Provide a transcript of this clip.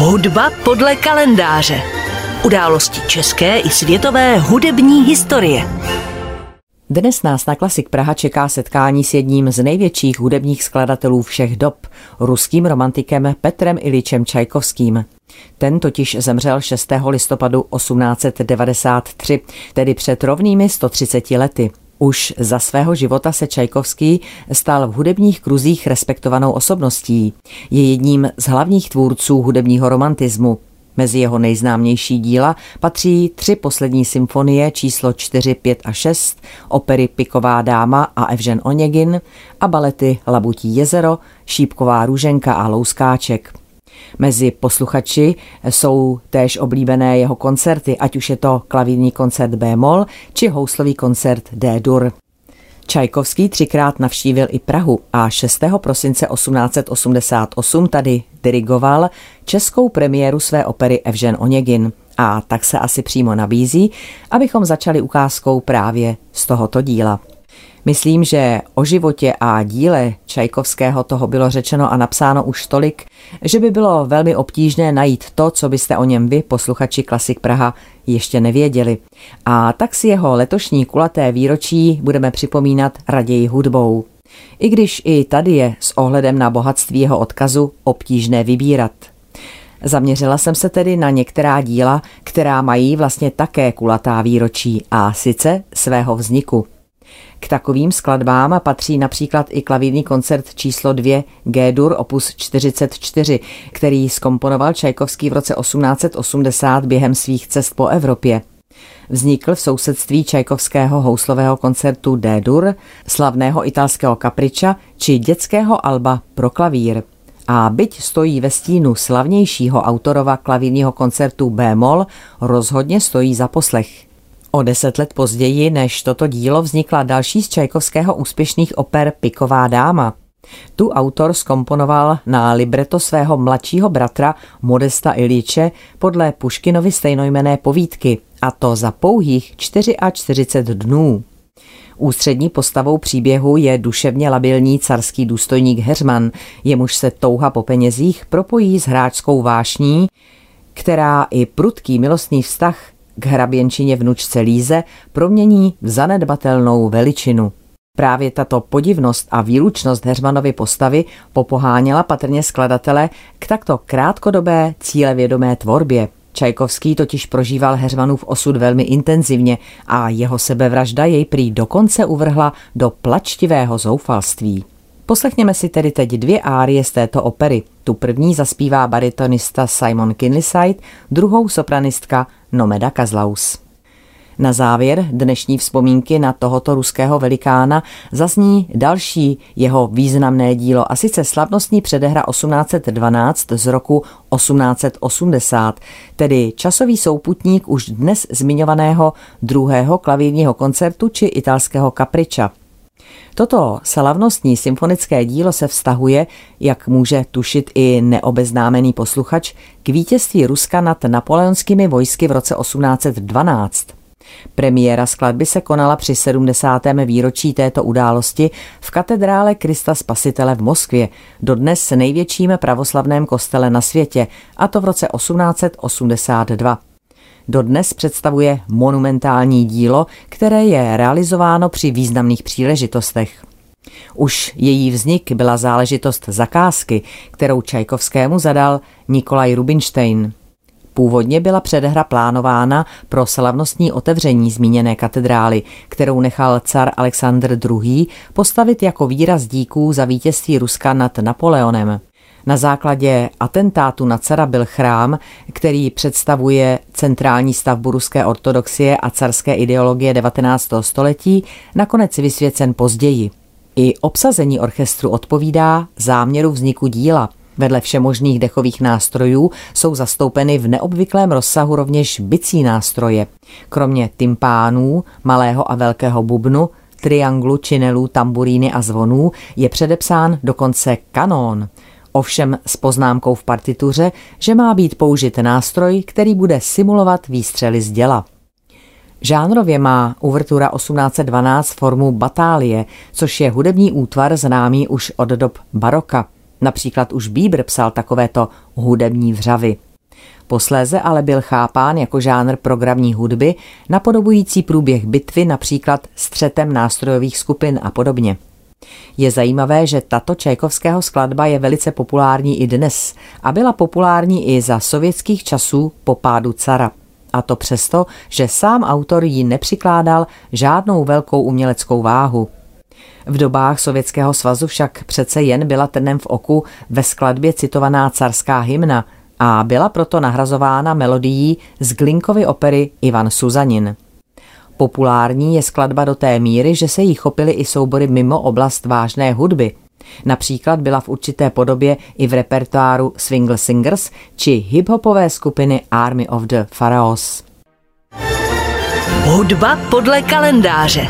Hudba podle kalendáře. Události české i světové hudební historie. Dnes nás na Klasik Praha čeká setkání s jedním z největších hudebních skladatelů všech dob, ruským romantikem Petrem Iličem Čajkovským. Ten totiž zemřel 6. listopadu 1893, tedy před rovnými 130 lety. Už za svého života se Čajkovský stal v hudebních kruzích respektovanou osobností. Je jedním z hlavních tvůrců hudebního romantismu. Mezi jeho nejznámější díla patří tři poslední symfonie číslo 4, 5 a 6, opery Piková dáma a Evžen Oněgin a balety Labutí jezero, Šípková růženka a Louskáček. Mezi posluchači jsou též oblíbené jeho koncerty, ať už je to klavírní koncert B-moll či houslový koncert D-dur. Čajkovský třikrát navštívil i Prahu a 6. prosince 1888 tady dirigoval českou premiéru své opery Evžen Oněgin. A tak se asi přímo nabízí, abychom začali ukázkou právě z tohoto díla. Myslím, že o životě a díle Čajkovského toho bylo řečeno a napsáno už tolik, že by bylo velmi obtížné najít to, co byste o něm vy, posluchači Klasik Praha, ještě nevěděli. A tak si jeho letošní kulaté výročí budeme připomínat raději hudbou. I když i tady je s ohledem na bohatství jeho odkazu obtížné vybírat. Zaměřila jsem se tedy na některá díla, která mají vlastně také kulatá výročí a sice svého vzniku. K takovým skladbám patří například i klavírní koncert číslo 2 G-dur opus 44, který skomponoval Čajkovský v roce 1880 během svých cest po Evropě. Vznikl v sousedství Čajkovského houslového koncertu D-dur, slavného italského kapriča či dětského alba pro klavír. A byť stojí ve stínu slavnějšího autorova klavírního koncertu B-moll, rozhodně stojí za poslech. O deset let později než toto dílo vznikla další z Čajkovského úspěšných oper Piková dáma. Tu autor skomponoval na libreto svého mladšího bratra Modesta Ilíče podle Puškinovy stejnojmené povídky, a to za pouhých 44 dnů. Ústřední postavou příběhu je duševně labilní carský důstojník Heřman, jemuž se touha po penězích propojí s hráčskou vášní, která i prudký milostný vztah k hraběnčině vnučce Líze promění v zanedbatelnou veličinu. Právě tato podivnost a výlučnost Heřmanovy postavy popoháněla patrně skladatele k takto krátkodobé cílevědomé tvorbě. Čajkovský totiž prožíval Heřmanův osud velmi intenzivně a jeho sebevražda jej prý dokonce uvrhla do plačtivého zoufalství. Poslechněme si tedy teď dvě árie z této opery. Tu první zaspívá baritonista Simon Kinlyside, druhou sopranistka Nomeda Kazlaus. Na závěr dnešní vzpomínky na tohoto ruského velikána zazní další jeho významné dílo a sice slavnostní předehra 1812 z roku 1880, tedy časový souputník už dnes zmiňovaného druhého klavírního koncertu či italského kapriča. Toto slavnostní symfonické dílo se vztahuje, jak může tušit i neobeznámený posluchač, k vítězství Ruska nad napoleonskými vojsky v roce 1812. Premiéra skladby se konala při 70. výročí této události v katedrále Krista Spasitele v Moskvě, dodnes největším pravoslavném kostele na světě, a to v roce 1882 dodnes představuje monumentální dílo, které je realizováno při významných příležitostech. Už její vznik byla záležitost zakázky, kterou Čajkovskému zadal Nikolaj Rubinstein. Původně byla předhra plánována pro slavnostní otevření zmíněné katedrály, kterou nechal car Alexandr II. postavit jako výraz díků za vítězství Ruska nad Napoleonem. Na základě atentátu na cara byl chrám, který představuje centrální stavbu ruské ortodoxie a carské ideologie 19. století, nakonec vysvěcen později. I obsazení orchestru odpovídá záměru vzniku díla. Vedle všemožných dechových nástrojů jsou zastoupeny v neobvyklém rozsahu rovněž bicí nástroje. Kromě tympánů, malého a velkého bubnu, trianglu, činelů, tamburíny a zvonů je předepsán dokonce kanón – ovšem s poznámkou v partituře, že má být použit nástroj, který bude simulovat výstřely z děla. Žánrově má uvertura 1812 formu batálie, což je hudební útvar známý už od dob baroka. Například už Bieber psal takovéto hudební vřavy. Posléze ale byl chápán jako žánr programní hudby, napodobující průběh bitvy například střetem nástrojových skupin a podobně. Je zajímavé, že tato Čajkovského skladba je velice populární i dnes a byla populární i za sovětských časů po pádu cara. A to přesto, že sám autor jí nepřikládal žádnou velkou uměleckou váhu. V dobách Sovětského svazu však přece jen byla trnem v oku ve skladbě citovaná carská hymna a byla proto nahrazována melodií z Glinkovy opery Ivan Suzanin. Populární je skladba do té míry, že se jí chopily i soubory mimo oblast vážné hudby. Například byla v určité podobě i v repertoáru Swingle Singers či hiphopové skupiny Army of the Pharaohs. Hudba podle kalendáře.